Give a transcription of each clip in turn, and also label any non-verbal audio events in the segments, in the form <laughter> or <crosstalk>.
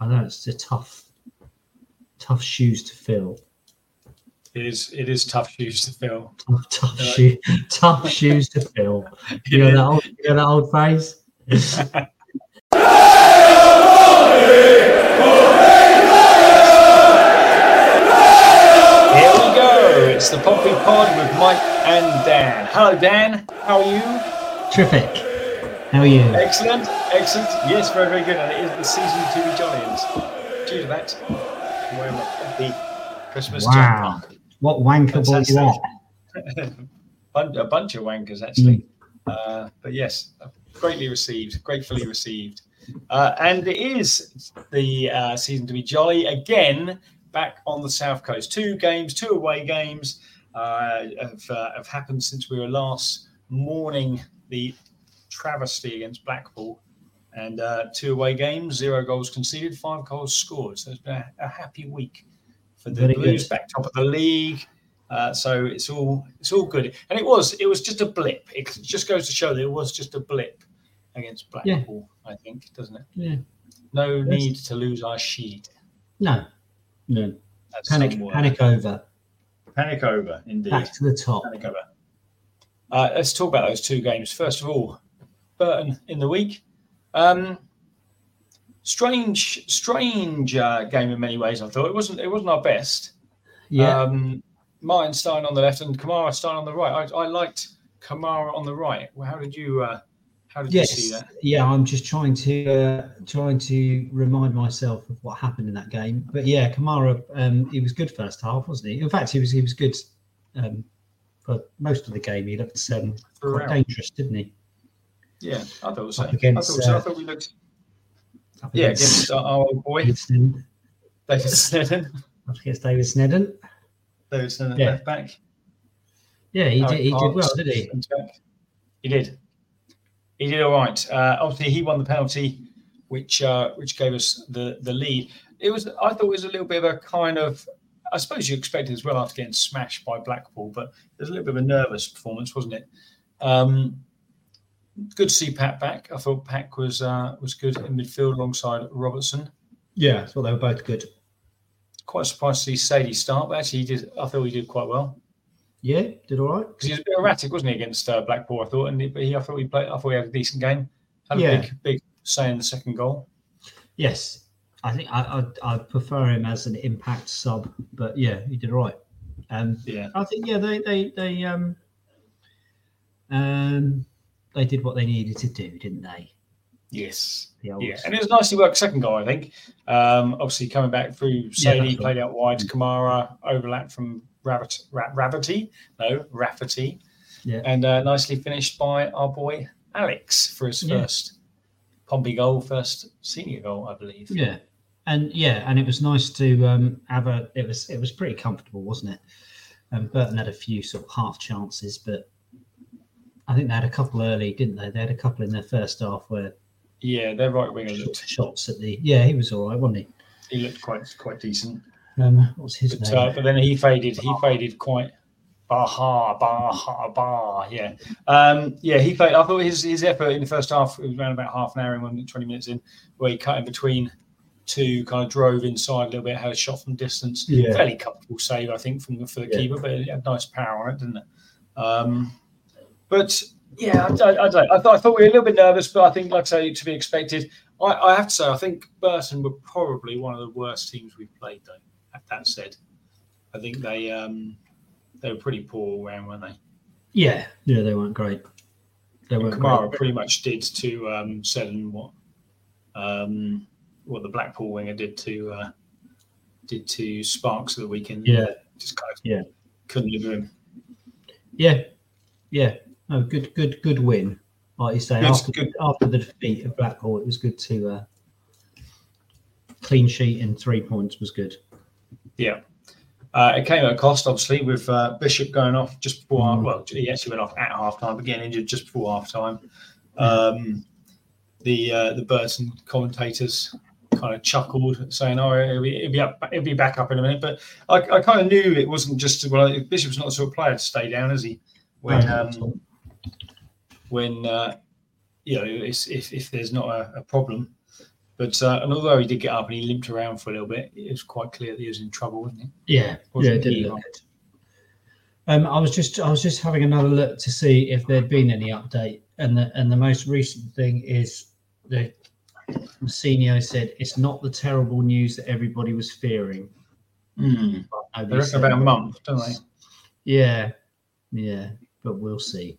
I know it's a tough, tough shoes to fill. It is. It is tough shoes to fill. Tough, tough, shoe, tough shoes to fill. <laughs> You know that old, you know that old phrase. Here we go. It's the Pompey Pod with Mike and Dan. Hello, Dan. How are you? Terrific. How are you? Excellent. Excellent. Yes, very, very good. And it is the season to be jolly. And due to that, I'm wearing my Christmas Wow. What wanker boy you are? jumper. <laughs> A bunch of wankers, actually. Mm. Uh, but yes, greatly received, gratefully received. Uh, and it is the uh, season to be jolly again back on the south coast. Two games, two away games uh, have, uh, have happened since we were last mourning the travesty against Blackpool. And uh, two away games, zero goals conceded, five goals scored. So it's been a, a happy week for the Very Blues good. back top of the league. Uh, so it's all it's all good, and it was it was just a blip. It just goes to show that it was just a blip against Yeah. Blackpool. I think, doesn't it? Yeah. No need to lose our sheet. No. No. That's Panic. Panic over. panic over, indeed. Back to the top. Panic over. Uh, let's talk about those two games. First of all, Burton in the week. Um, strange, strange uh, game in many ways. I thought it wasn't. It wasn't our best. Yeah. Um, Martin Stein on the left and Kamara Stein on the right. I, I liked Kamara on the right. Well, how did you? Uh, how did you see that? Yeah. I'm just trying to uh, trying to remind myself of what happened in that game. But yeah, Kamara. Um, he was good first half, wasn't he? In fact, he was he was good um, for most of the game. He looked um, quite dangerous, didn't he? Yeah, I thought so. Against, I thought so. I uh, thought we looked. Yeah, against our, old boy David Snedden. David Snedden. <laughs> Up against David Snedden. David Snedden Yeah. left back. Yeah, he did. He did well, did he? He did. He did all right. Uh, obviously, he won the penalty, which uh, which gave us the the lead. It was. I thought it was a little bit of a kind of. I suppose you expected as well after getting smashed by Blackpool, but it was a little bit of a nervous performance, wasn't it? Um, good to see Pack back. I thought Pack was uh, was good in midfield alongside Robertson. Yeah, I thought they were both good. Quite surprised to see Saydee start, but actually he did. I thought he did quite well. Yeah, did all right. because he was a bit erratic, wasn't he, against uh, Blackpool? I thought, and he, but he, I thought he played. I thought he had a decent game. Had a Yeah. big, big say in the second goal. Yes, I think I, I I prefer him as an impact sub, but yeah, he did all right. Um, Yeah, I think yeah, they they they um um they did what they needed to do, didn't they? yes, The old yeah, and it was nicely worked second goal. I think. Um, obviously coming back through Saydee, right. played out wide. Kamara overlap from Rafferty, no Rafferty, Yeah. and uh, nicely finished by our boy Alex for his Yeah. first Pompey goal, first senior goal, I believe. Yeah, and yeah, and it was nice to um, have a. It was it was pretty comfortable, wasn't it? Um, Burton had a few sort of half chances, but I think they had a couple early, didn't they? They had a couple in their first half where Yeah, their right winger looked shots at the. Yeah, he was all right, wasn't he? he looked quite quite decent. Um, what's his But, name? uh, but then he faded. He faded quite. Baha, Baha, Baha. Yeah, um, yeah. He played. I thought his his effort in the first half it was around about half an hour and twenty minutes in, where he cut in between two, kind of drove inside a little bit, had a shot from distance. Yeah. fairly comfortable save, I think, from the, for the Yeah. keeper, but it had nice power on it, didn't it? Um, but yeah, I, don't- I, don't. I thought I thought we were a little bit nervous, but I think, like I say, to be expected. I, I have to say, I think Burton were probably one of the worst teams we've played, though. That said, I think they um, they were pretty poor all round, weren't they? Yeah, yeah, they weren't great. They And weren't Kamara great. pretty much did to um, Seddon what um, what the Blackpool winger did to uh, did to Sparkes at the weekend. Yeah, just kind of Yeah. couldn't live with him. yeah, yeah. No, good, good, good win. Like you say, after, good. after the defeat of Blackpool, it was good to uh, clean sheet and three points was good. Yeah. Uh, it came at a cost, obviously, with uh, Bishop going off just before. Mm. Well, he actually went off at half time, but getting injured just before half time. Um, the uh, the Burton commentators kind of chuckled, saying, "Oh, it'll be, it'll be up, it'll be back up in a minute." But I, I kind of knew it wasn't just well. Bishop's not the sort of player to stay down, is he? When um, when uh, you know it's, if if there's not a, a problem, But uh, and although he did get up and he limped around for a little bit, it was quite clear that he was in trouble, wasn't he? Yeah, Wasn't yeah, it he? look good. Um, I was just I was just having another look to see if there'd been any update, and the and the most recent thing is the Mousinho said it's not the terrible news that everybody was fearing. Mm. They reckon about a month, don't they? Yeah, yeah, but we'll see.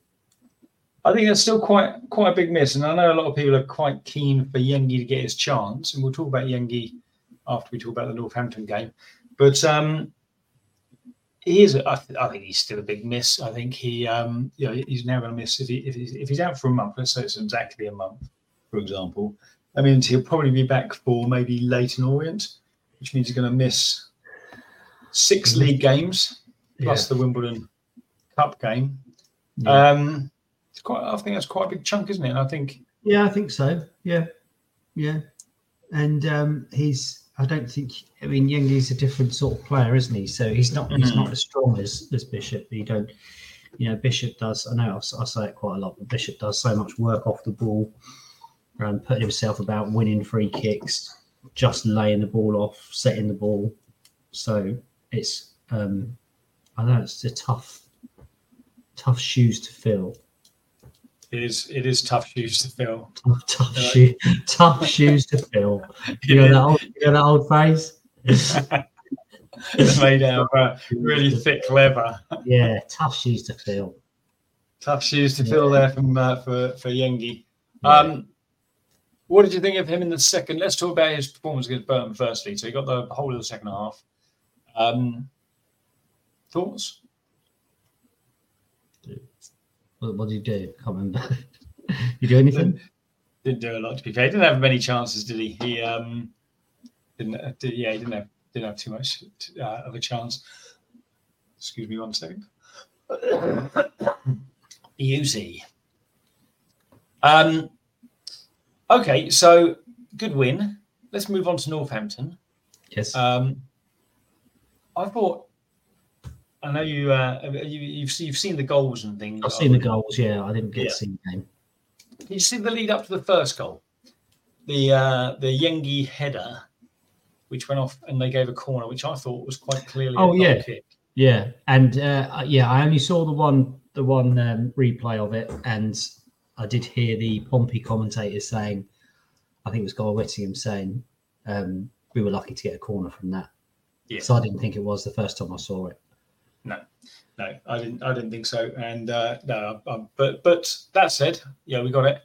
I think that's still quite quite a big miss, and I know a lot of people are quite keen for Yengi to get his chance, and we'll talk about Yengi after we talk about the Northampton game. But um, he is, a, I, th- I think he's still a big miss. I think he, um, you know, he's now going to miss if, he, if, he's, if he's out for a month. Let's say it's exactly a month, for example. That means he'll probably be back for maybe Leyton Orient, which means he's going to miss six league games plus the Wimbledon Cup game. Yeah. Um, it's quite. I think that's quite a big chunk, isn't it? And I think Yeah, I think so. Yeah, yeah, and um, he's. I don't think. I mean, Yengi's a different sort of player, isn't he? So he's not. He's Mhm. not as strong as as Bishop. You don't. You know, Bishop does. I know I, say it quite a lot, but Bishop does so much work off the ball, and putting himself about winning free kicks, just laying the ball off, setting the ball. So it's. um I know it's a tough, tough shoes to fill. It is. It is tough shoes to fill. Tough, tough, shoe, tough shoes to fill. <laughs> You know that old, you know that old phrase? it's made out of uh, really thick leather. Yeah, tough shoes to fill. Tough shoes to fill there from uh, for for Yengi. Um, what did you think of him in the second? Let's talk about his performance against Burton firstly. So he got the whole of the second half. Um, thoughts? What, what did you do? Can't remember. <laughs> you do anything? Didn't do a lot to be fair. He didn't have many chances, did he? He um, didn't. uh, Did, yeah, he didn't have didn't have too much uh, of a chance. Excuse me one second. <coughs> Easy. Um. Okay, so good win. Let's move on to Northampton. Yes. Um, I thought. I know you. Uh, you you've seen, you've seen the goals and things. I've seen the goals. Yeah, I didn't get Yeah. to see the game. Did you see the lead up to the first goal? The uh, the Yengi header, which went off, and they gave a corner, which I thought was quite clearly. Oh, yeah. kick. Yeah, and uh, yeah, I only saw the one the one um, replay of it, and I did hear the Pompey commentator saying, I think it was Guy Whittingham saying, um, we were lucky to get a corner from that. Yeah. So I didn't think it was the first time I saw it. No, no, I didn't. I didn't think so. And uh, no, um, but but that said, yeah, we got it.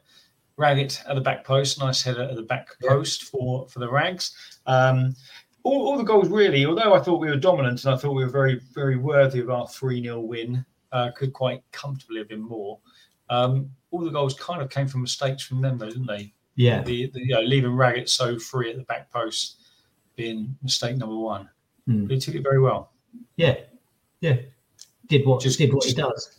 Raggett at the back post, nice header at the back Yeah. post for for the Rags. Um, all, all the goals really. Although I thought we were dominant and I thought we were very very worthy of our three 0 win, uh, could quite comfortably have been more. Um, all the goals kind of came from mistakes from them, though, didn't they? Yeah, The, the you know, leaving Raggett so free at the back post being mistake number one. Hmm. But he took it very well. yeah, yeah. Did what Just- did what he does.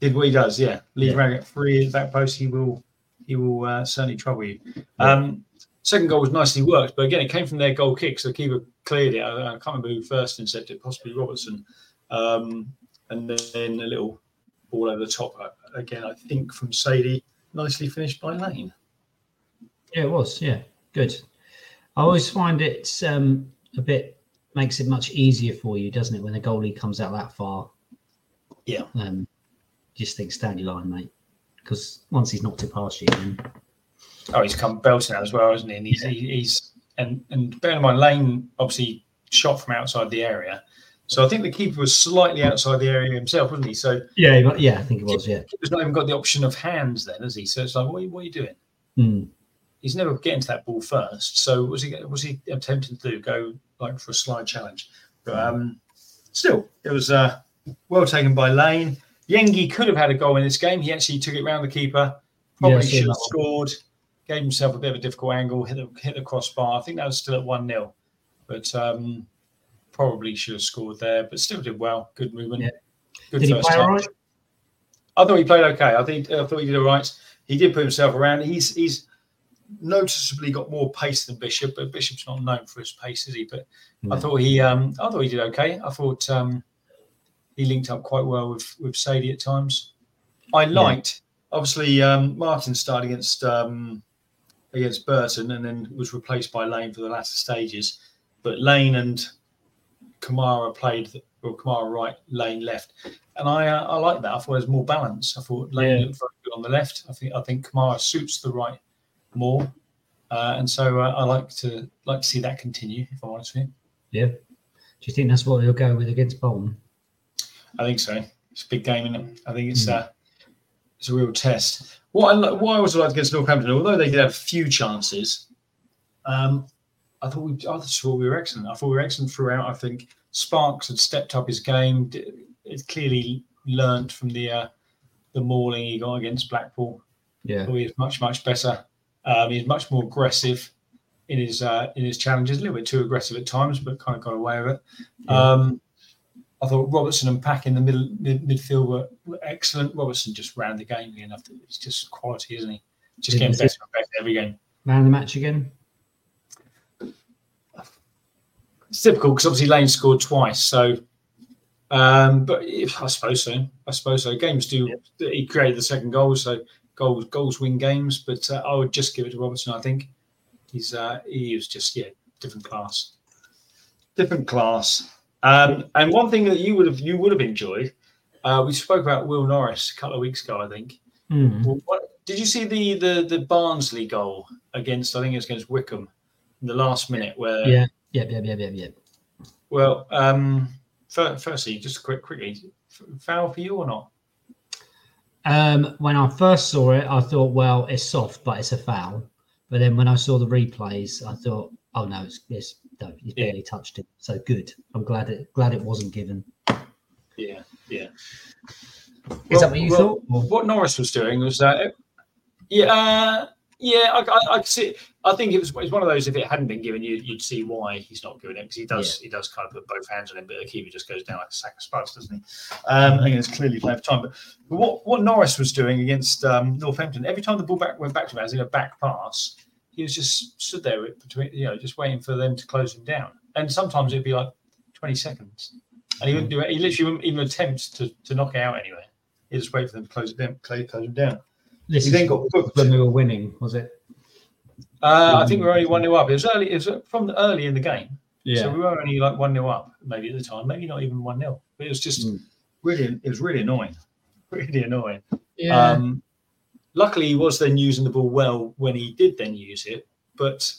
Did what he does, yeah. Leave Yeah. Raggett free at the back post. He will, he will uh, certainly trouble you. Um, second goal was nicely worked, but again, it came from their goal kick. So the keeper cleared it. I, I can't remember who first intercepted, it, possibly Robertson, um, and then a little ball over the top uh, again. I think from Saydee, nicely finished by Lane. Yeah, it was. Yeah, good. I always find it um, a bit makes it much easier for you, doesn't it, when the goalie comes out that far? Yeah. Um, just think stand your line, mate. Because once he's knocked it past you, then Oh, he's come belting out as well, isn't he? And he's, he, he's and and bear in mind, Lane obviously shot from outside the area. So I think the keeper was slightly outside the area himself, wasn't he? So yeah, yeah, I think it was. Yeah, He's not even got the option of hands then, has he? So it's like, what are you, what are you doing? Hmm. He's never getting to that ball first. So was he was he attempting to do go like for a slide challenge? But um, still, it was uh, well taken by Lane. Yengi could have had a goal in this game. He actually took it round the keeper. Probably Yeah, should have scored. Gave himself a bit of a difficult angle. Hit the hit the crossbar. I think that was still at one 0 but um, probably should have scored there. But still did well. Good movement. Yeah. Good did he first play touch. all right? I thought he played okay. I think I thought he did all right. He did put himself around. He's he's noticeably got more pace than Bishop, but Bishop's not known for his pace, is he? But I thought he um I thought he did okay. I thought um he linked up quite well with with Saydee at times. I liked obviously um Martin started against um against Burton, and then was replaced by Lane for the latter stages. But Lane and Kamara played, or Kamara right, Lane left, and I uh, I like that. I thought it was more balance. I thought Lane Yeah. looked very good on the left. I think I think Kamara suits the right more, uh, and so uh, I like to like to see that continue. If I'm honest with you, Yeah. Do you think that's what he'll go with against Bolton? I think so. It's a big game, is it? I think it's uh, it's a real test. What I li- what I also liked against Northampton, although they did have a few chances, um, I thought we I thought we were excellent. I thought we were excellent throughout. I think Sparkes had stepped up his game. It clearly learnt from the uh, the mauling he got against Blackpool. Yeah. Oh, he's much much better. Um, he's much more aggressive in his uh, in his challenges. A little bit too aggressive at times, but kind of got away with it. Yeah. Um, I thought Robertson and Pack in the middle mid, midfield were, were excellent. Robertson just ran the game enough. It's just quality, isn't he? Just getting better and better every game. Man of the match again? It's difficult because obviously Lane scored twice. So, um, but if, I suppose so. I suppose so. Games do. He created the second goal, so goals goals win games. But uh, I would just give it to Robertson. I think he's uh, he was just yeah different class, different class. Um, and one thing that you would have you would have enjoyed. Uh, we spoke about Will Norris a couple of weeks ago, I think. Hmm. Well, what, did you see the, the the Barnsley goal against? I think it was against Wycombe in the last minute where Yeah. yeah yeah yeah yeah. yep. well, um, fir- firstly, just quick, quickly, f- foul for you or not? Um, when I first saw it, I thought, well, it's soft, but it's a foul. But then when I saw the replays, I thought, oh no, it's, it's no, he's Yeah. barely touched it. So good. I'm glad it glad it wasn't given. Yeah, yeah. Is that what you thought? Or- What Norris was doing was that, it, yeah, uh, yeah. I, I, I see. I think it was, it was one of those. If it hadn't been given, you, you'd see why he's not giving it because he does. He does kind of put both hands on him, but the keeper just goes down like a sack of spuds, doesn't he? Um, I think it's clearly playing for time. But, but what what Norris was doing against um, Northampton, every time the ball back went back to him as in a back pass, he was just stood there between, you know, just waiting for them to close him down. And sometimes it'd be like twenty seconds, and he wouldn't do it. He literally wouldn't even attempt to, to knock it out anyway. He just wait for them to close it down, close, close him down. This He then got booked. when we were winning, was it? Uh, I think we were only one 0 up. It was early. It was from the early in the game, Yeah. so we were only like one 0 up, maybe at the time, maybe not even one 0 But it was just Mm. really, it was really annoying, <laughs> really annoying. yeah. Um, luckily, he was then using the ball well when he did then use it, but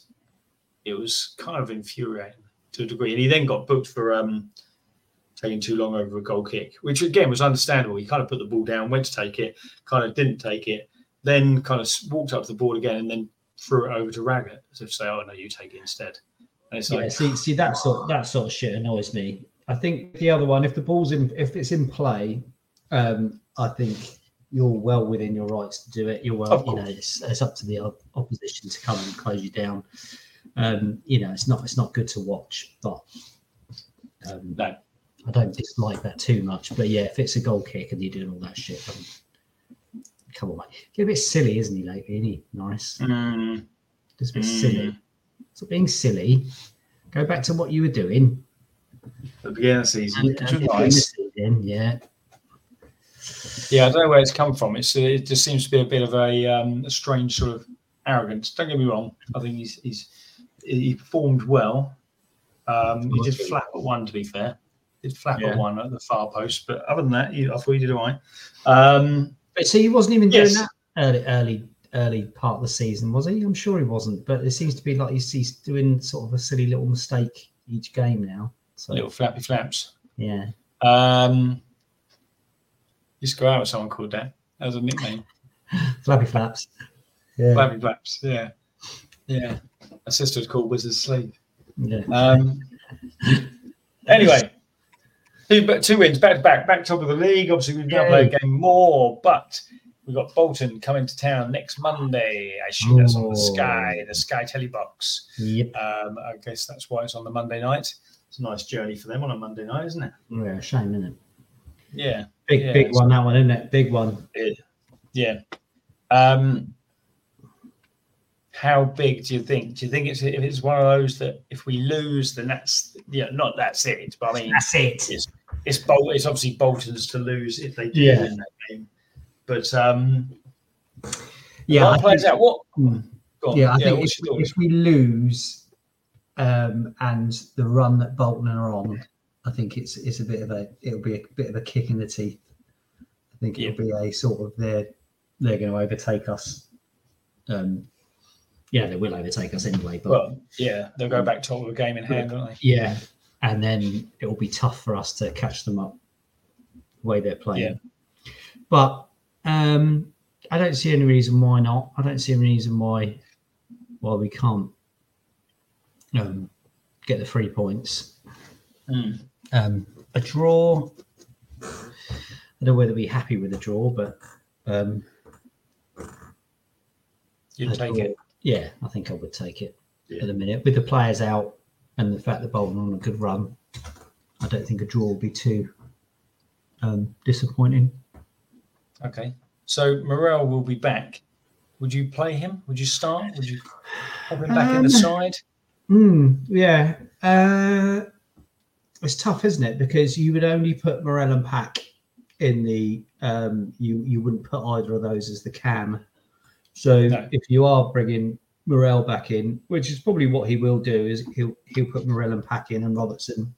it was kind of infuriating to a degree. And he then got booked for um, taking too long over a goal kick, which again was understandable. He kind of put the ball down, went to take it, kind of didn't take it, then kind of walked up to the board again, and then threw it over to Raggett as if to say, "Oh no, you take it instead." And it's yeah, like, see, see that sort that sort of shit annoys me. I think the other one, if the ball's in, if it's in play, um, I think you're well within your rights to do it. You're well, you know, it's, it's up to the opposition to come and close you down. Um, you know, it's not it's not good to watch, but um, no, I don't dislike that too much. But yeah, if it's a goal kick and you're doing all that shit, come on, mate. Get a bit silly, isn't he? Lately, isn't he? Nice, Mm, just a bit Mm. silly. Stop being silly. Go back to what you were doing. the beginning of the season, And- and nice. the season, yeah. Yeah, I don't know where it's come from. It's it just seems to be a bit of a, um, a strange sort of arrogance. Don't get me wrong. I think he's he's he performed well. Um, he did flap at one, to be fair. He did flap Yeah. at one at the far post, but other than that, he, I thought he did all right. Um, But see, he wasn't even Yes. doing that early, early, early part of the season, was he? I'm sure he wasn't. But it seems to be like he's, he's doing sort of a silly little mistake each game now. So little flappy flaps. yeah, Um, used to go out with someone called that. That was a nickname. <laughs> flappy flaps. Yeah, Flappy flaps. Yeah, yeah. My sister was called Wizard's Sleeve. yeah. Um, <laughs> anyway, two, but two wins back to back, back top of the league. Obviously, we've now played a game more, but we've got Bolton coming to town next Monday. I shoot us on the. Sky, the Sky Telly box. Yep. Um, I guess that's why it's on the Monday night. It's a nice journey for them on a Monday night, isn't it? Yeah, shame, isn't it? Yeah, Big, Yeah, big one, that one, isn't it? Big one. yeah. Um, how big do you think? Do you think it's if it's one of those that if we lose, then that's yeah, not that's it. But I mean, That's it. Yes. It's Bol- it's obviously Bolton's to lose if they do Yeah. win that game. But um, Yeah, I plays think- out? What? Hmm. Yeah, I Yeah, think if, if we lose um, and the run that Bolton are on, I think it's it's a bit of a it'll be a bit of a kick in the teeth. I think it'll be a sort of they're they're going to overtake us. Um, yeah, they will overtake us anyway. But Well, yeah, they'll go back of the game in hand, won't they? yeah, and then it will be tough for us to catch them up the way they're playing. But um, I don't see any reason why not. I don't see any reason why why we can't um, get the three points. Mm. Um, a draw. I don't know whether we're happy with a draw, but um, You'd take draw- it. Yeah, I think I would take it Yeah. at the minute with the players out and the fact that Bolton on a good run. I don't think a draw will be too um, disappointing. Okay. So Morrell will be back. Would you play him? Would you start? Would you pop him back in Um, the side? Mm, yeah, uh, it's tough, isn't it? Because you would only put Morrell and Pack in the. Um, you you wouldn't put either of those as the cam. So No. if you are bringing Morrell back in, which is probably what he will do, is he'll he'll put Morrell and Pack in and Robertson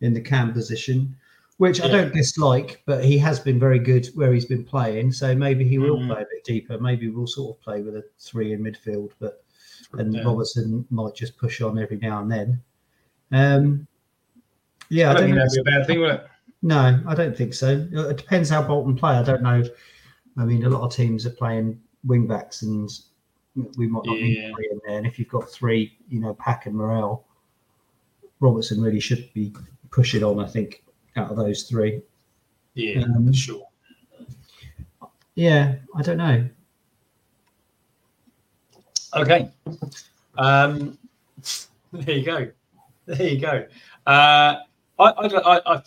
in the cam position, which I don't dislike, but he has been very good where he's been playing. So maybe he will Mhm. play a bit deeper. Maybe we'll sort of play with a three in midfield, but and Yeah. Robertson might just push on every now and then. Um, yeah, I I don't think that'd be a bad thing, would it? No, I don't think so. It depends how Bolton play. I don't know. I mean, a lot of teams are playing wing backs, and we might not Yeah. need three in there. And if you've got three, you know, Pack and Morrell, Robertson really should be pushing on. I think out of those three. Yeah, Um, sure. Yeah, I don't know. Okay. Um, <laughs> there you go. There you go. Uh, I, I, I, I,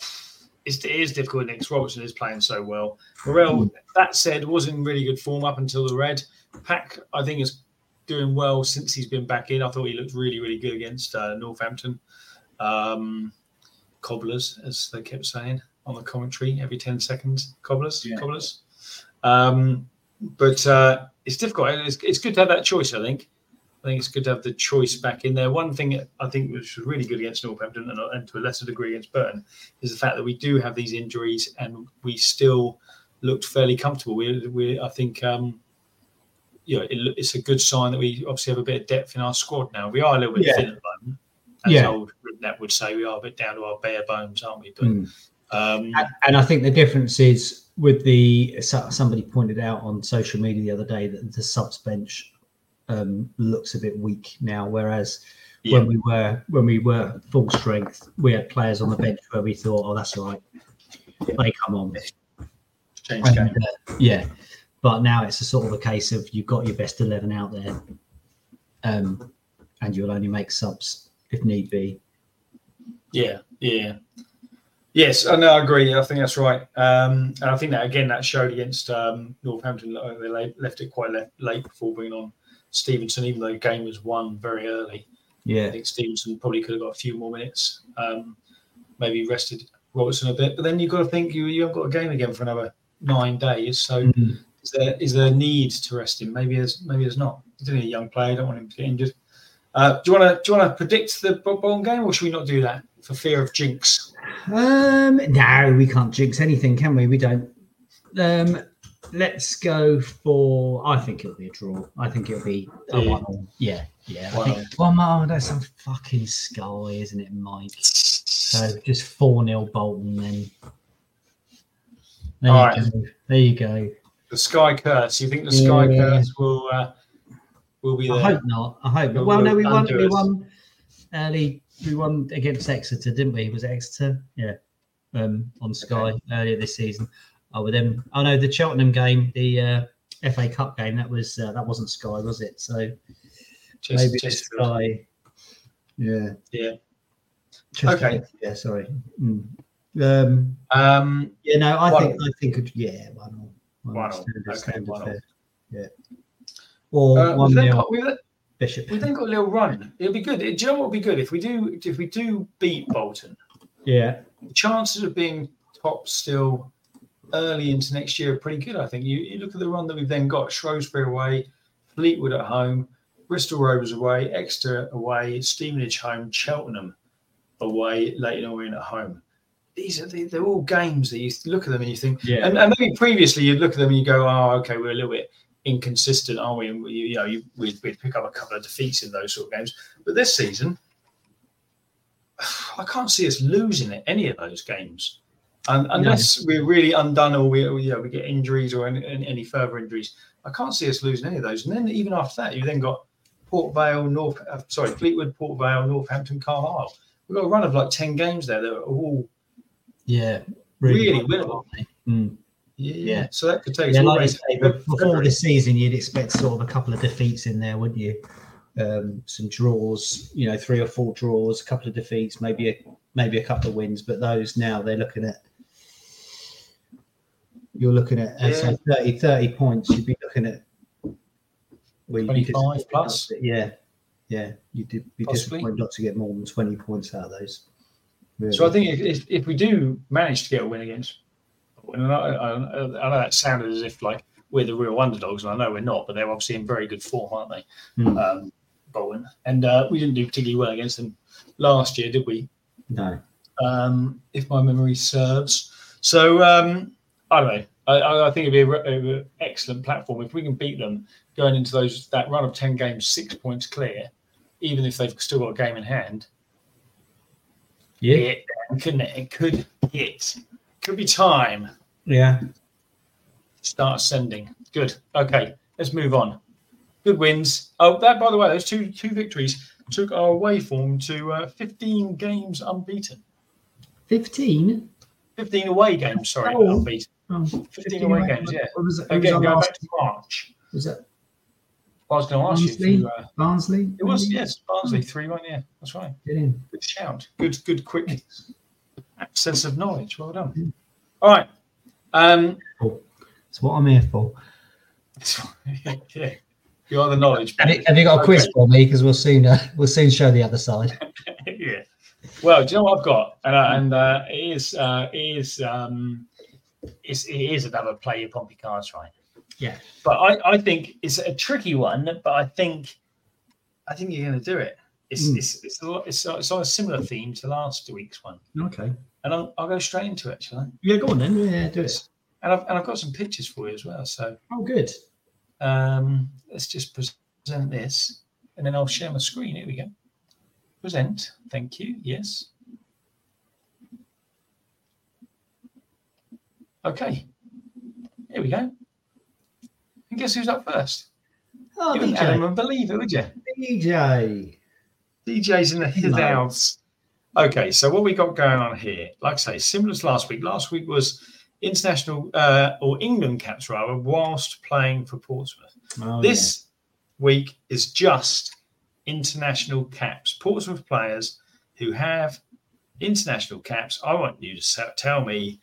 it's, it is difficult. Nick Robertson is playing so well. Morrell, that said, was in really good form up until the red. Pack, I think, is doing well since he's been back in. I thought he looked really, really good against uh, Northampton. Um, cobblers, as they kept saying on the commentary every 10 seconds. Cobblers, Yeah. cobblers. Um, but uh, it's difficult. It's, it's good to have that choice, I think. I think it's good to have the choice back in there. One thing I think which was really good against Northampton and, and to a lesser degree against Burton is the fact that we do have these injuries and we still looked fairly comfortable. We, we I think, um, you know, it, it's a good sign that we obviously have a bit of depth in our squad now. We are a little bit Yeah. thin at the moment. As Yeah. old Redknapp would say, we are a bit down to our bare bones, aren't we? But Mm. um, And- And I think the difference is with the somebody pointed out on social media the other day that the subs bench um, looks a bit weak now, whereas yeah, when we were when we were full strength, we had players on the bench where we thought, oh, that's all right, they come on. change And, game. uh, yeah, but now it's a sort of a case of you've got your best eleven out there, um, and you'll only make subs if need be. Yeah, yeah. Yes, I know. I agree. I think that's right. Um, and I think that again that showed against um, Northampton. They left it quite late, late before bringing on Stevenson, even though the game was won very early. I think Stevenson probably could have got a few more minutes. Um, maybe rested Robertson a bit, but then you've got to think you you haven't got a game again for another nine days. So Mhm. is there is there a need to rest him? Maybe there's maybe there's not. He's only a young player. I don't want him to get injured. Uh, do you want to do you want to predict the Bolton game, or should we not do that for fear of jinx? Um, no, we can't jinx anything, can we? We don't. Um, let's go for. I think it'll be a draw. I think it'll be a Yeah. one. Yeah, yeah. I One well, Mark, that's some fucking sky, isn't it, Mike? So just four 0 Bolton, then. There All you right. go. There you go. The Sky Curse. You think the Sky Yeah. Curse will uh, will be there? I hope not. I hope. We'll- Not. Well, no, we'll won. We won early. We won against Exeter, didn't we? Was it Exeter? Yeah. Um, on Sky earlier this season. Oh, with them. Oh no, the Cheltenham game, the uh, FA Cup game. That was uh, that wasn't Sky, was it? So Just- maybe just- Sky. Yeah. Yeah. Chesterfield, Okay. Yeah. Sorry. Mm. Um. Um, Yeah. No, I One think I think yeah. One all. One all. Standard, Okay, standard one all. Yeah. Or uh, one nil got, we've, Bishop. we've then got a little run. It'll be good. Do you know what would be good if we do if we do beat Bolton? Yeah. The chances of being top still early into next year are pretty good. I think you, you look at the run that we've then got: Shrewsbury away, Fleetwood at home, Bristol Rovers away, Exeter away, Stevenage home, Cheltenham away, Leyton Orient at home. These are they're all games that you look at them and you think, Yeah. and, and maybe previously you'd look at them and you go, oh, okay, we're a little bit inconsistent, aren't we? And we, you know, you, we'd, we'd pick up a couple of defeats in those sort of games. But this season, <sighs> I can't see us losing any of those games. Un unless we're really undone or we, you know, we get injuries or any, any further injuries, I can't see us losing any of those. And then even after that, you then got Port Vale, North, uh, sorry, Fleetwood, Port Vale, Northampton, Carlisle. We've got a run of like ten games there that are all Yeah, Really good, winnable. Mm. yeah, Yeah. So that could take us Yeah, like the way you to say, before the season, you'd expect sort of a couple of defeats in there, wouldn't you? Um, some draws, you know, three or four draws, a couple of defeats, maybe a maybe a couple of wins. But those now they're looking at you're looking at uh, so 30, 30 points. You'd be looking at well, 25 disappointed plus? Yeah, yeah, you'd be Possibly. disappointed not to get more than twenty points out of those. Really. So I think if, if, if we do manage to get a win against, and I, I, I know that sounded as if like we're the real underdogs, and I know we're not, but they're obviously in very good form, aren't they? Hmm. Um, Bolton, and uh, we didn't do particularly well against them last year, did we? no, Um, if my memory serves. So um, I don't know. I, I I think it'd be an excellent platform if we can beat them going into those that run of ten games, six points clear, even if they've still got a game in hand. yeah, It couldn't it? It could hit. Could be time. yeah, Start sending. Good. Okay, let's move on. Good wins. Oh, that by the way, those two two victories took our away form to uh, 15 games unbeaten. fifteen. 15 away games, sorry, Oh. unbeaten. Oh, 15 away games, yeah. Was it? Again, going back to March. Was that I was going to ask you. If Barnsley? you uh, Barnsley? it was maybe? yes, Barnsley three one. Yeah, that's right. In. Good shout. Good, good, quick access of knowledge. Well done. All right. Um, That's what I'm here for. <laughs> yeah, you are the knowledge. Have you, have you got a quiz for me? Because we'll soon uh, we'll soon show the other side. <laughs> yeah. Well, do you know what I've got? And, uh, and uh, it is uh, it is um, it's, it is another play your Pompey cards right. Yeah. But I, I think it's a tricky one. But I think I think you're going to do it. It's Mm. it's it's, a lot, it's it's on a similar theme to last week's one, Okay. and I'll, I'll go straight into it. Shall I? Yeah, go on then. Yeah, do it. And I've and I've got some pictures for you as well. So Oh, good. um, let's just present this, and then I'll share my screen. Here we go. Present. Thank you. Yes. Okay. Here we go. And guess who's up first? Oh, you wouldn't DJ. believe it, would you? DJ. DJ's in the his No. house. Okay, so what we got going on here, like I say, similar to last week. Last week was international uh, or England caps rather, whilst playing for Portsmouth. Oh, This week is just international caps. Portsmouth players who have international caps. I want you to tell me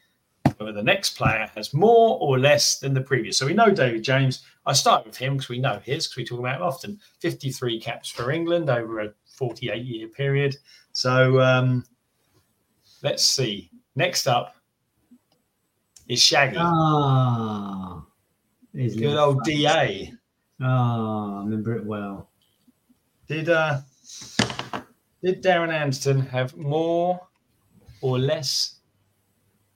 whether the next player has more or less than the previous. So we know David James. I start with him because we know his because we talk about him often. 53 caps for England over a 48 year period. So um, let's see. Next up is Shaggy. Ah. Good old face. DA. Ah, I remember it well. Did uh did Darren Anderton have more or less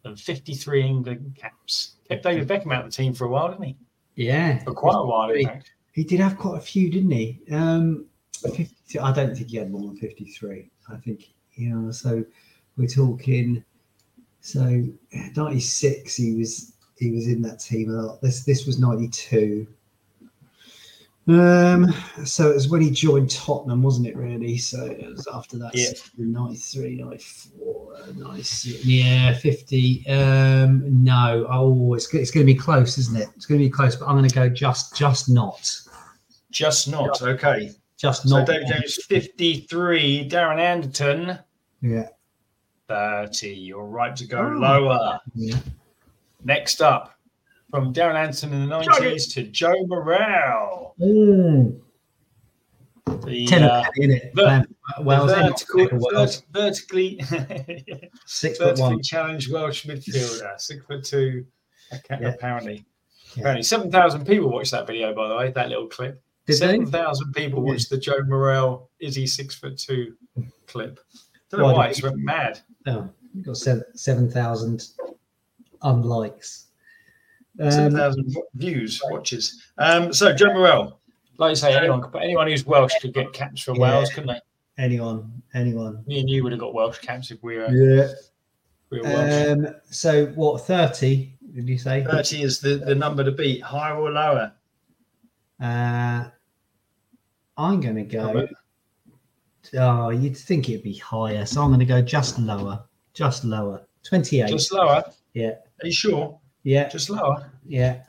than 53 England caps? Kept David Beckham out of the team for a while, didn't he? Yeah. For quite a while, in fact. He did have quite a few, didn't he? Um, 50, I don't think he had more than 53. I think, you know, so we're talking, so 96, he was he was in that team a lot. This this was 92. Um, so it was when he joined Tottenham, wasn't it, really? So it was after that, Yeah. 93, 94, 96, yeah, 50. Um, no, oh, it's, it's going to be close, isn't it? It's going to be close, but I'm going to go just just not. Just not. Okay. Just So not. David James 53, Darren Anderton Yeah. 30. You're right to go Oh. lower. yeah. Next up, from Darren Anderton in the 90s to Joe Morrell. Mm. The, uh, in it. ver- Wales, vertical, vert- vertically <laughs> six foot vertically one. challenged Welsh midfielder, six foot two, okay, Yeah. apparently. Yeah. Apparently, seven thousand people watched that video. By the way, that little clip. Did? Seven thousand people Yeah. watched the Joe Morrell "Is he six foot two clip. Don't know Why it's went mad. Oh, you got seven seven thousand unlikes. Seven Um, thousand views, watches. Um, so Joe Morrell, like you say, anyone, could- anyone who's Welsh could get caps for Yeah. Wales, couldn't they? anyone, anyone. Me and you would have got Welsh caps if we were, Yeah. we were Welsh. Um, so what? Thirty? Did you say? Thirty is the, the number to beat, higher or lower. Uh, I'm going to go. Oh, you'd think it'd be higher, so I'm going to go just lower, just lower. Twenty-eight. Just lower. Yeah. Are you sure? yeah, Just lower. yeah.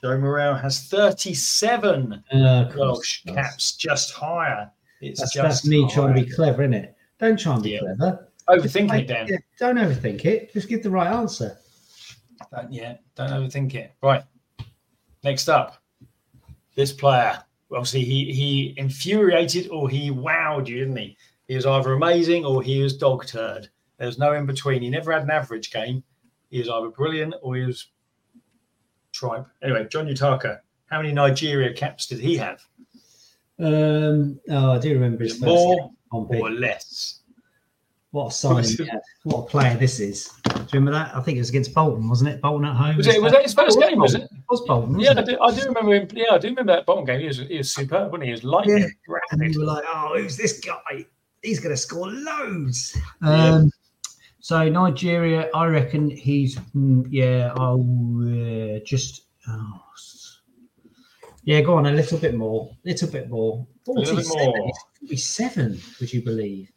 Joe Morrell has thirty-seven Uh, of course. Welsh caps, just higher. It's That's, just that's me trying to be clever, isn't it? Don't try and be Yeah. clever. overthinking Like, it, Dan. yeah, don't overthink it. Just give the right answer. Don't, yeah, don't overthink it. Right. Next up, this player. Obviously, he he infuriated or he wowed you, didn't he? He was either amazing or he was dog turd. There was no in between. He never had an average game. He was either brilliant or he was tribe. Anyway, John Utaka. How many Nigeria caps did he have? Um, oh, I do remember his first More game, or less? What a signing he. What a player this is. Do you remember that? I think it was against Bolton, wasn't it? Bolton at home. Was it, was that his first game? Was it? It was Bolton. Yeah, I wasn't it? do, I do remember him. Yeah, I do remember that Bolton game. He was, he was superb, wasn't he? He was lightning, Yeah. And rapid. we were like, oh, who's this guy? He's going to score loads. Yeah. So Nigeria, I reckon he's, mm, yeah, I'll uh, just, oh, yeah, go on a little bit more, little bit more. bit 47, more. he's 47, would you believe?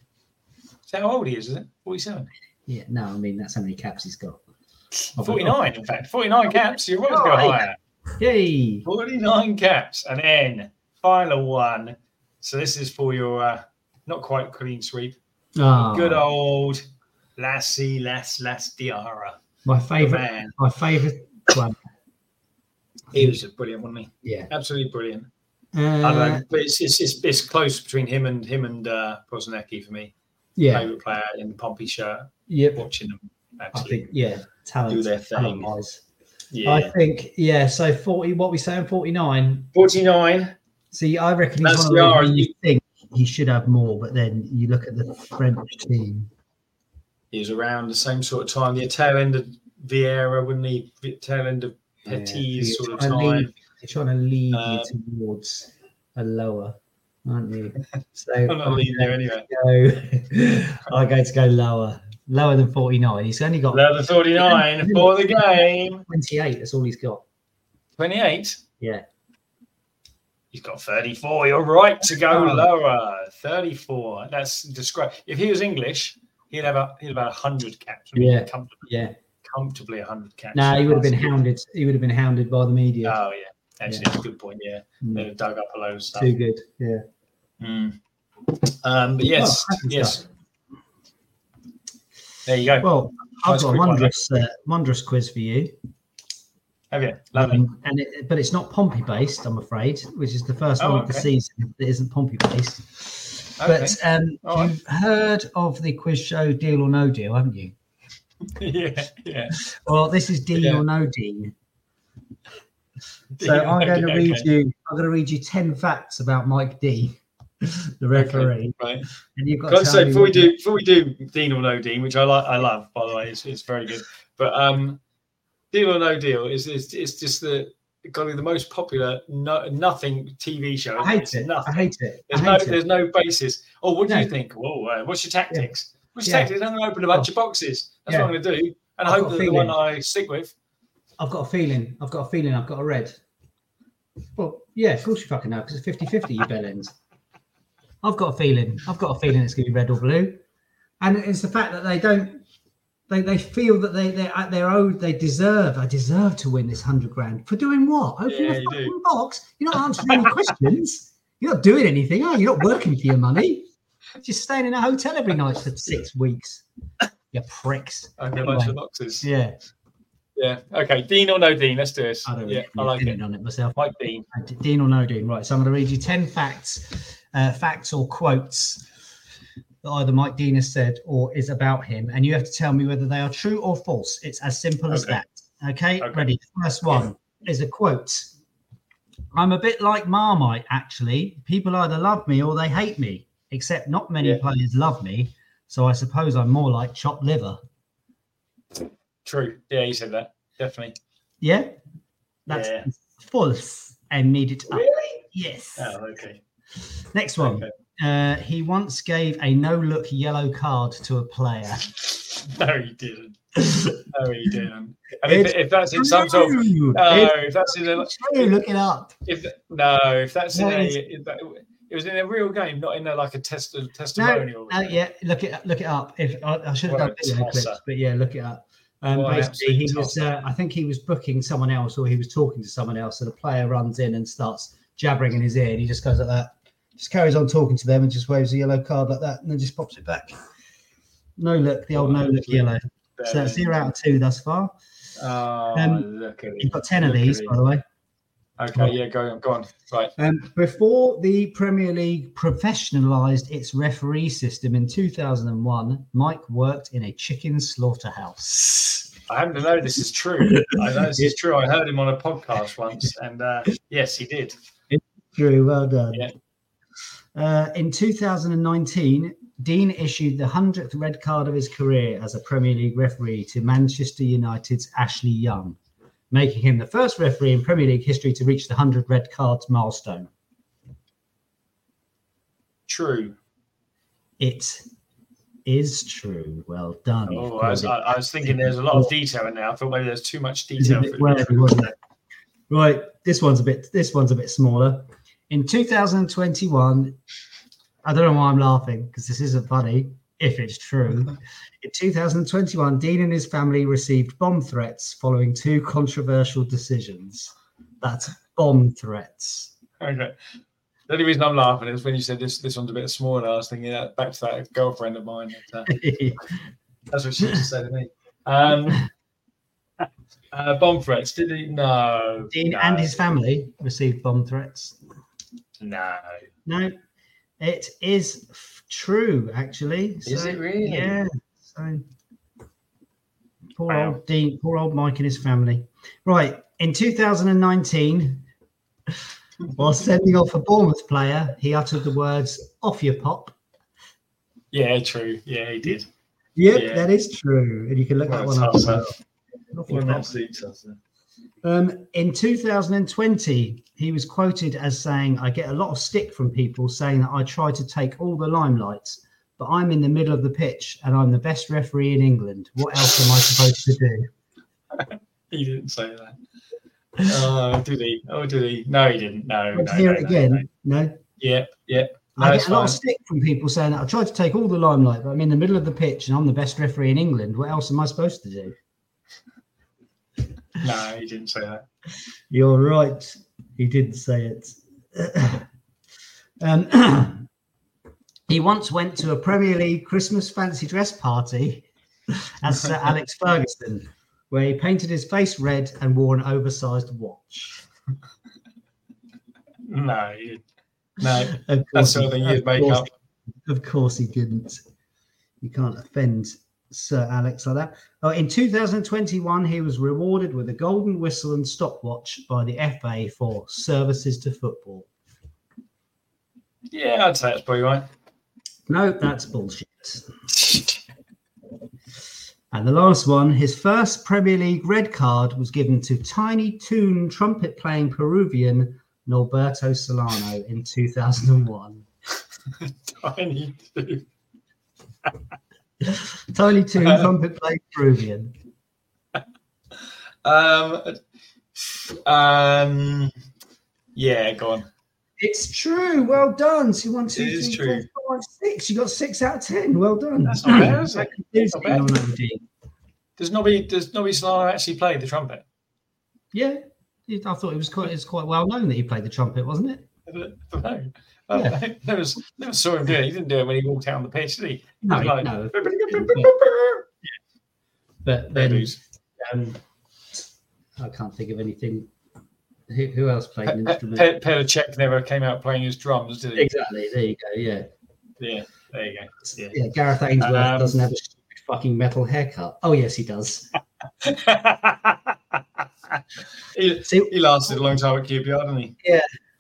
Is that how old he is? Is it forty-seven? Yeah, no, I mean, that's how many caps he's got. 49, in fact. 49 caps. You're right to go Oh, higher. Yay! 49 caps. And then, final one. So this is for your uh, not quite clean sweep. Ah, Good old Lassie Las Las Diarra. my favourite, man. my favourite one. He was a brilliant, wasn't he? Yeah. Absolutely brilliant. I Uh, don't know, but it's, it's, it's, it's close between him and him and uh, Prosinecki for me. yeah. Favorite player in the Pompey shirt. Yep. Watching them I think, yeah, talent. do their thing. talent-wise. Yeah. I think, yeah. So forty. What we saying? Forty-nine. 49. See, I reckon he's That's one of R. those you think he should have more, but then you look at the French team. He was around the same sort of time, the tail end of Vieira, wouldn't he? The Tail end of Yeah, Petit's so sort of to lead- time. You're trying to lead Uh, you towards a lower, aren't you? <laughs> So I'm not leading there anyway. <laughs> go. I'm going to go lower, lower than forty-nine. He's only got Level 49 <laughs> for the game. twenty-eight. That's all he's got. 28. Yeah. He's got 34. You're right to go Oh. lower. 34. That's describe. If he was English, he'd have a, he'd have about 100 caps. Yeah. Comfortably, Yeah. comfortably 100 caps. No, he would have been hounded. He would have been hounded by the media. Oh, yeah. Actually, that's a good point. Yeah. Mm, They'd have dug up a load of stuff. Too good. Yeah. Mm. Um, but yes, Oh, yes. There you go. Well, I've got a wondrous, uh, wondrous quiz for you. have you? Lovely. Um, and it, but it's not Pompey based, I'm afraid, which is the first Oh, one of the season that isn't Pompey based. Okay. But um, right. you've heard of the quiz show Deal or No Deal, haven't you? <laughs> yeah, yeah. Well, this is Deal Yeah. or No Deal. So I'm going to read okay. you. I'm going to read you ten facts about Mike D, <laughs> the referee, Right. and you've got to say before we do before we do Dean or No Dean, which I like, I love by the way, it's, it's very good. But um, Deal or No Deal is is it's just the got to be the most popular no, nothing TV show. I hate it. I hate it. I There's no it. there's no basis. Oh, what do No. you think? Whoa, uh, what's your tactics? What's your Yeah. tactics? I'm going to open a bunch of boxes. That's Yeah. what I'm going to do, and I've hope that the one. I stick with. I've got a feeling. I've got a feeling. I've got a red. Well, yeah, of course you fucking know because it's 50-50, you bellends. I've got a feeling. I've got a feeling it's going to be red or blue, and it's the fact that they don't. They, they feel that they they they're owed. They deserve. I deserve to win this hundred grand for doing what? Opening Yeah, a you do. fucking box. You're not answering any questions. You're not doing anything. Are you? You're not working for your money. Just staying in a hotel every night for six weeks. You pricks. Open a bunch of boxes. Yeah, Yeah. Okay. Dean or No Dean? Let's do this. I don't. Yeah, I like it. on it myself. Mike Dean. Dean or no Dean? Right. So I'm going to read you 10 facts, uh, facts or quotes that either Mike Dean has said or is about him. And you have to tell me whether they are true or false. It's as simple as that. Okay. Okay. Ready. First one is a quote I'm a bit like Marmite, actually. People either love me or they hate me, except not many Yeah. players love me. So I suppose I'm more like chopped liver. True. Yeah, you said that. Definitely. Yeah? That's Yeah. false. I made it up. Really? Yes. Oh, okay. Next one. Okay. Uh, he once gave a no look yellow card to a player. No, he didn't. No, he didn't. And if, if that's in some sort of no, if that's in a true. Look it up. if no, if that's in a if that, it was in a real game, not in a like a test testimonial. no, yeah, look it look it up. If I, I should have done a video clips, but yeah, look it up. Um, basically, he was. Uh, I think he was booking someone else, or he was talking to someone else. So the player runs in and starts jabbering in his ear, and he just goes like that. Just carries on talking to them and just waves a yellow card like that, and then just pops it back. No look, the old no look yellow. So that's zero out of two thus far. Oh, Um, look at You've got ten of these, by the way. Okay, yeah, go on, go on. Right. Um, before the Premier League professionalised its referee system in 2001, Mike worked in a chicken slaughterhouse. I happen to know this is true. I know this is true. I heard him on a podcast once, and uh, yes, he did. True, well done. Yeah. Uh, in 2019, Dean issued the 100th red card of his career as a Premier League referee to Manchester United's Ashley Young, making him the first referee in Premier League history to reach the 100 red cards milestone. True. It is true. Well done. Oh, I was, I, I was thinking there's a lot of detail in there. I thought maybe there's too much detail. bit for it to <laughs> wasn't it? Right, this one's a bit. This one's a bit smaller. In 2021, I don't know why I'm laughing because this isn't funny. If it's true, <laughs> in 2021, Dean and his family received bomb threats following two controversial decisions. That's bomb threats. Okay. The only reason I'm laughing is when you said this this one's a bit smaller. I was thinking uh, back to that girlfriend of mine. That, uh, <laughs> that's what she used to say to me. Um, uh, bomb threats? Did he? No. Dean no, and his family received bomb threats. No. No, it is f- true, actually. Is it really? Yeah. So poor Wow. old Dean, poor old Mike and his family. Right. In 2019, <laughs> while sending off a Bournemouth player, he uttered the words "off your pop." Yeah, true. Yeah, he did. Yep, Yeah. that is true, and you can look What that one up. as tosser. well. Off your What an pop. absolute tosser. Um, in 2020, he was quoted as saying, I get a lot of stick from people saying that I try <laughs> to take all the limelight, but I'm in the middle of the pitch and I'm the best referee in England. What else am I supposed to do? He didn't say that. Oh, did he? Oh, did he? No, he didn't. No. No, to hear no, it again? no. No. Yeah, yeah. No, I get a lot of stick from people saying that I try to take all the limelight, but I'm in the middle of the pitch and I'm the best referee in England. What else am I supposed to do? No, <laughs> he didn't say that. You're right. He didn't say it. um, <clears throat> he once went to a Premier League Christmas fancy dress party as Sir <laughs> Alex Ferguson, where he painted his face red and wore an oversized watch. No, he. No, that's sort of he, thing you'd make course- up. of course he didn't. You can't offend Sir Alex like that. Oh, uh, in 2021, he was rewarded with a golden whistle and stopwatch by the FA for services to football. Yeah, I'd say that's probably right. No, that's bullshit. And the last one, his first Premier League red card was given to Tiny Toon trumpet playing Peruvian Norberto Solano in 2001. <laughs> Tiny two. <laughs> <laughs> Tiny Toon trumpet playing Peruvian. <laughs> Um, um, yeah, go on. It's true. Well done. So one, two, It is three, true. four, five, six. You got six out of ten. Well done. That's not bad, is it? Confused Not bad. on that, indeed. Does Nobby does Nobby Solano actually play the trumpet? Yeah, I thought it was quite. It's quite well known that he played the trumpet, wasn't it? I I don't know. I Yeah. never, never saw him do it. He didn't do it when he walked out on the pitch, did he? No, was like, no. But then um, I can't think of anything. Who, who else played an instrument? Pe- Petr never came out playing his drums, did he? exactly. There you go. Yeah. Yeah, there you go. Yeah. Yeah. Gareth Ainsworth Um, doesn't have a stupid fucking metal haircut. Oh yes, he does. <laughs> he, See- he lasted a long time at QPR, didn't he?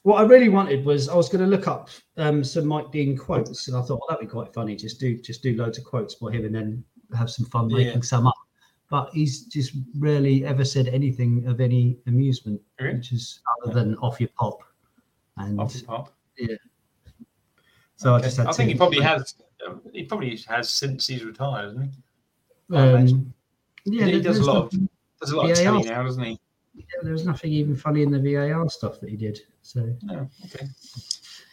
What I really wanted was I was going to look up um, some Mike Dean quotes, and I thought well, that'd be quite funny. Just do just do loads of quotes for him, and then have some fun Yeah. making some up. But he's just rarely ever said anything of any amusement, Really? which is other than off your pop. And Off the pop. Yeah. So I just had I think he probably has. um, He probably has since he's retired, hasn't he? Um, yeah, He does a lot of- There's a lot of Yeah, telly now, doesn't he? Yeah, there was nothing even funny in the VAR stuff that he did. So No. Okay.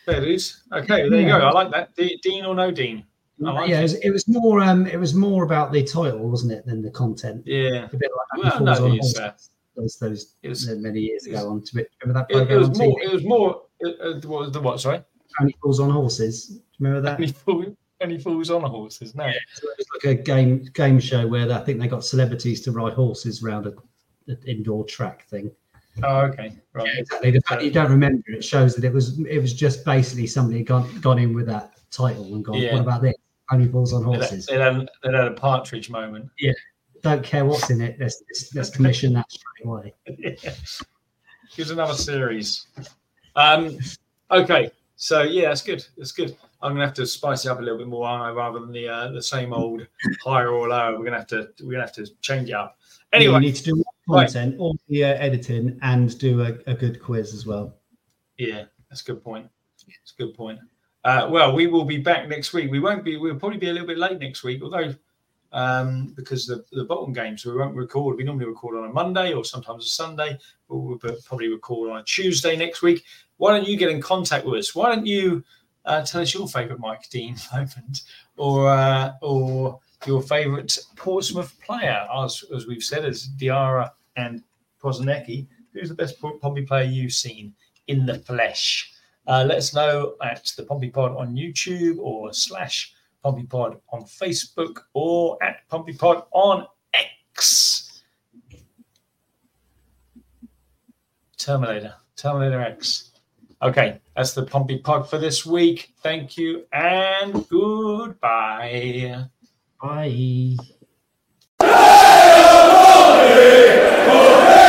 There it is. Okay, there you go. I like that. De- Dean or no Dean? Like yeah, it it. was, it was more um, it was more about the title, wasn't it, than the content. Yeah. A bit like Well, no, Falls on uh, those those it was- uh, many years ago on to it. Remember that It, it program was on more. TV? It was more. Uh, uh, what was the what? Sorry. Only Fools on Horses. Do you remember that? Any fool, any fools on horses? No. So it was like a game game show where I think they got celebrities to ride horses around a, an indoor track thing. Oh, okay. Right. Exactly. The fact you don't remember it shows that it was it was just basically somebody gone gone in with that title and gone. Yeah. What about this? Only Fools on They had, Horses. they had, they had a partridge moment. Yeah. Don't care what's in it. Let's let's, let's commission that straight away. <laughs> Here's another series. Um, okay, so yeah, that's good. That's good. I'm gonna have to spice it up a little bit more, aren't I? Rather than the uh, the same old higher or lower, we're gonna have to we're gonna have to change it up. you Anyway, need to do content, all the uh, editing, and do a, a good quiz as well. yeah, that's a good point. That's a good point. Uh, well, we will be back next week. We won't be. We'll probably be a little bit late next week, although um, because the the bottom game, so we won't record. We normally record on a Monday or sometimes a Sunday. But we'll probably record on a Tuesday next week. Why don't you get in contact with us? Why don't you uh, tell us your favourite Mike Dean <laughs> moment, or uh, or your favourite Portsmouth player? As as we've said, as Diarra and Prosinecki. Who's the best Pompey player you've seen in the flesh? Uh, let us know at the Pompey Pod on YouTube or slash Pompey Pod on Facebook or at Pompey Pod on X. Terminator, Terminator X. Okay, that's the Pompey Pod for this week. Thank you and goodbye. Bye. Morrer! Morrer!